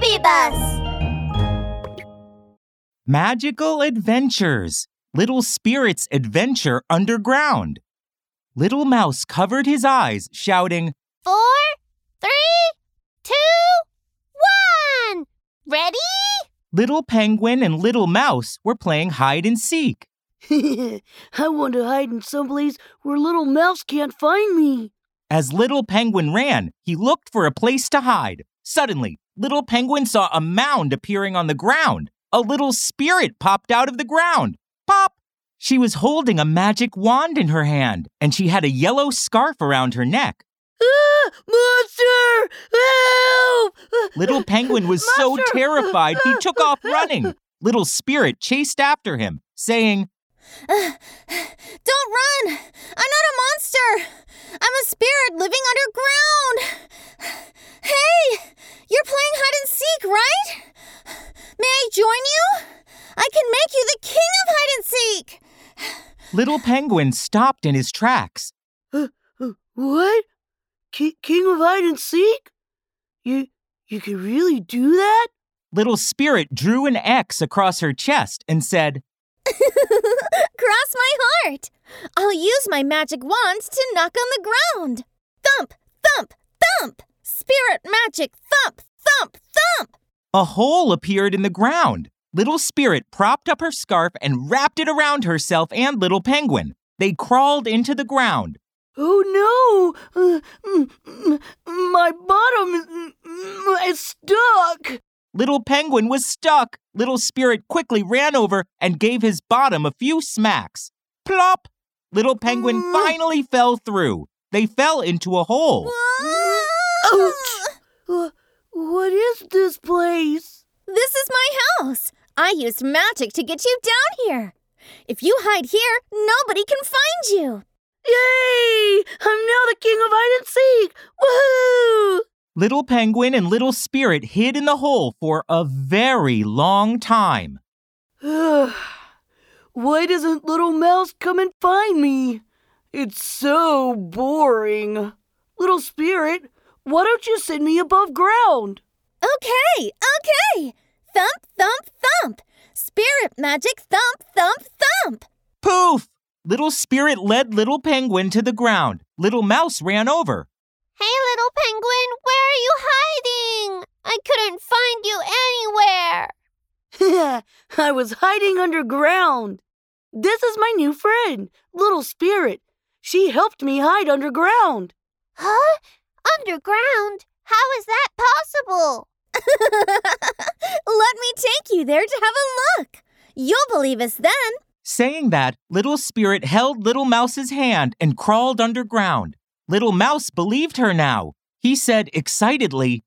Baby Bus! Magical Adventures Little Spirit's Adventure Underground. Little Mouse covered his eyes, shouting, Four, three, two, one! Ready? Little Penguin and Little Mouse were playing hide and seek. I want to hide in someplace where little mouse can't find me. As Little Penguin ran, he looked for a place to hide. Suddenly, Little Penguin saw a mound appearing on the ground. A little spirit popped out of the ground. Pop! She was holding a magic wand in her hand, and she had a yellow scarf around her neck. Ah, monster! Help! Little Penguin was so terrified he took off running. Little Spirit chased after him, saying, Don't run! I'm not a monster! I'm a spirit living underground! Hey! You're playing hide and seek, right? May I join you? I can make you the king of hide and seek! Little Penguin stopped in his tracks. Uh, uh, what? Ki- King of hide and seek? You you can really do that? Little Spirit drew an X across her chest and said, Cross my heart! I'll use my magic wand to knock on the ground! Thump! Thump! Thump! Spirit magic! Thump! Thump! Thump! A hole appeared in the ground. Little Spirit propped up her scarf and wrapped it around herself and Little Penguin. They crawled into the ground. Oh no! Uh, my bottom is, is stuck. Little Penguin was stuck. Little Spirit quickly ran over and gave his bottom a few smacks. Plop! Little Penguin Mm. finally fell through. They fell into a hole. Ouch! Uh, what is this place? This is my house. I used magic to get you down here. If you hide here, nobody can find you. Yay! I'm now the king of hide and seek. Woohoo! Little Penguin and Little Spirit hid in the hole for a very long time. Why doesn't little mouse come and find me? It's so boring. Little spirit, why don't you send me above ground? Okay, okay. Thump, thump, thump. Spirit magic thump, thump, thump. Poof! Little Spirit led Little Penguin to the ground. Little Mouse ran over. Hey, little penguin, where are you hiding? I couldn't find you anywhere. I was hiding underground. This is my new friend, Little Spirit. She helped me hide underground. Huh? Underground? How is that possible? Let me take you there to have a look. You'll believe us then. Saying that, Little Spirit held Little Mouse's hand and crawled underground. Little Mouse believed her now. He said excitedly,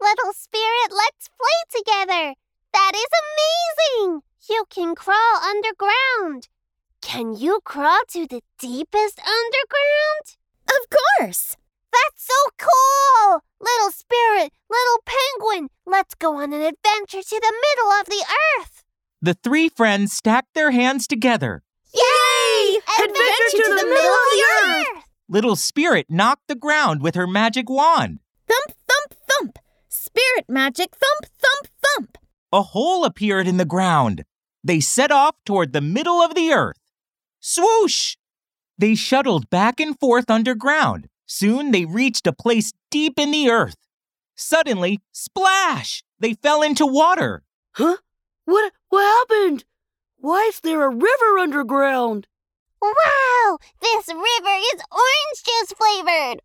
Little spirit, let's play together. That is amazing. You can crawl underground. Can you crawl to the deepest underground? Of course. That's so cool. Little spirit, little penguin, let's go on an adventure to the middle of the earth. The three friends stacked their hands together. Yay! Adventure to the middle of the earth. Little Spirit knocked the ground with her magic wand. Thump, thump, thump. Spirit magic thump, thump, thump. A hole appeared in the ground. They set off toward the middle of the earth. Swoosh! They shuttled back and forth underground. Soon they reached a place deep in the earth. Suddenly, splash! They fell into water. Huh? What what happened? Why is there a river underground? Wow! This river is orange juice flavored.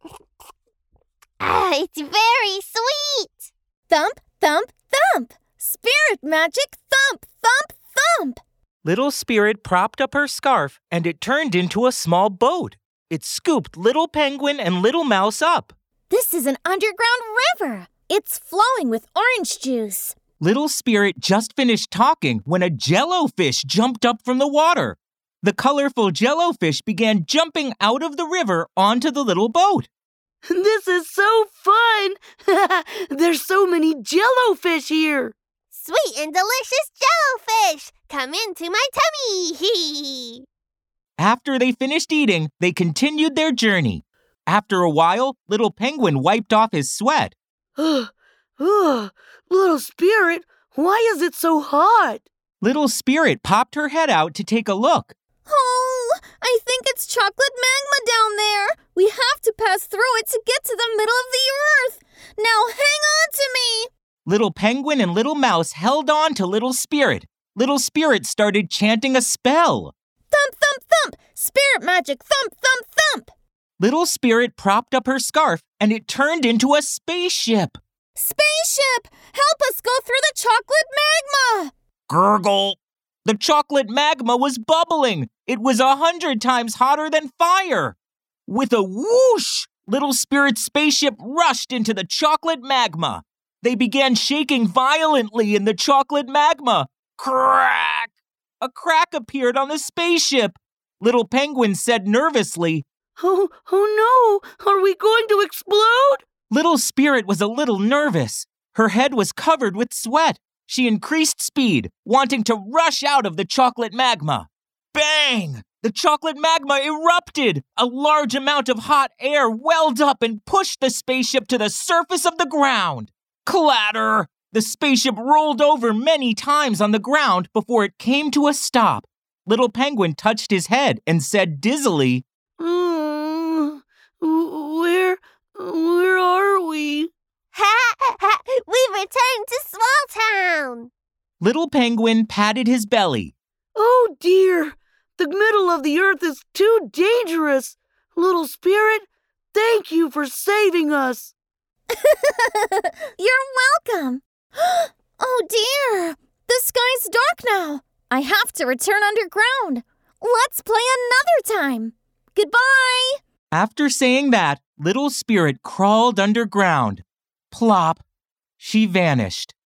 Ah, it's very sweet. Thump, thump, thump. Spirit magic thump, thump, thump. Little Spirit propped up her scarf and it turned into a small boat. It scooped Little Penguin and Little Mouse up. This is an underground river. It's flowing with orange juice. Little Spirit just finished talking when a jellofish jumped up from the water. The colorful jellofish began jumping out of the river onto the little boat. This is so fun! There's so many jellofish here. Sweet and delicious jellofish. Come into my tummy. After they finished eating, they continued their journey. After a while, little penguin wiped off his sweat. Ugh, little Little Spirit, why is it so hot? Little Spirit popped her head out to take a look. Oh, I think it's chocolate magma down there. We have to pass through it to get to the middle of the earth. Now hang on to me. Little Penguin and Little Mouse held on to Little Spirit. Little Spirit started chanting a spell. Thump, thump, thump. Spirit magic. Thump, thump, thump. Little Spirit propped up her scarf and it turned into a spaceship. Spaceship! Help us go through the chocolate magma! Gurgle! The chocolate magma was bubbling. It was a hundred times hotter than fire. With a whoosh, Little Spirit's spaceship rushed into the chocolate magma. They began shaking violently in the chocolate magma. Crack! A crack appeared on the spaceship. Little Penguin said nervously, Oh, oh no! Are we going to explode? Little Spirit was a little nervous. Her head was covered with sweat. She increased speed, wanting to rush out of the chocolate magma. Bang! The chocolate magma erupted. A large amount of hot air welled up and pushed the spaceship to the surface of the ground. Clatter! The spaceship rolled over many times on the ground before it came to a stop. Little Penguin touched his head and said dizzily, Mm, where, where are we? Ha ha! We've returned to Small Town. Little Penguin patted his belly. Oh dear, the middle of the earth is too dangerous. Little Spirit, thank you for saving us. You're welcome. oh dear, the sky's dark now. I have to return underground. Let's play another time. Goodbye. After saying that, Little Spirit crawled underground. Plop! She vanished.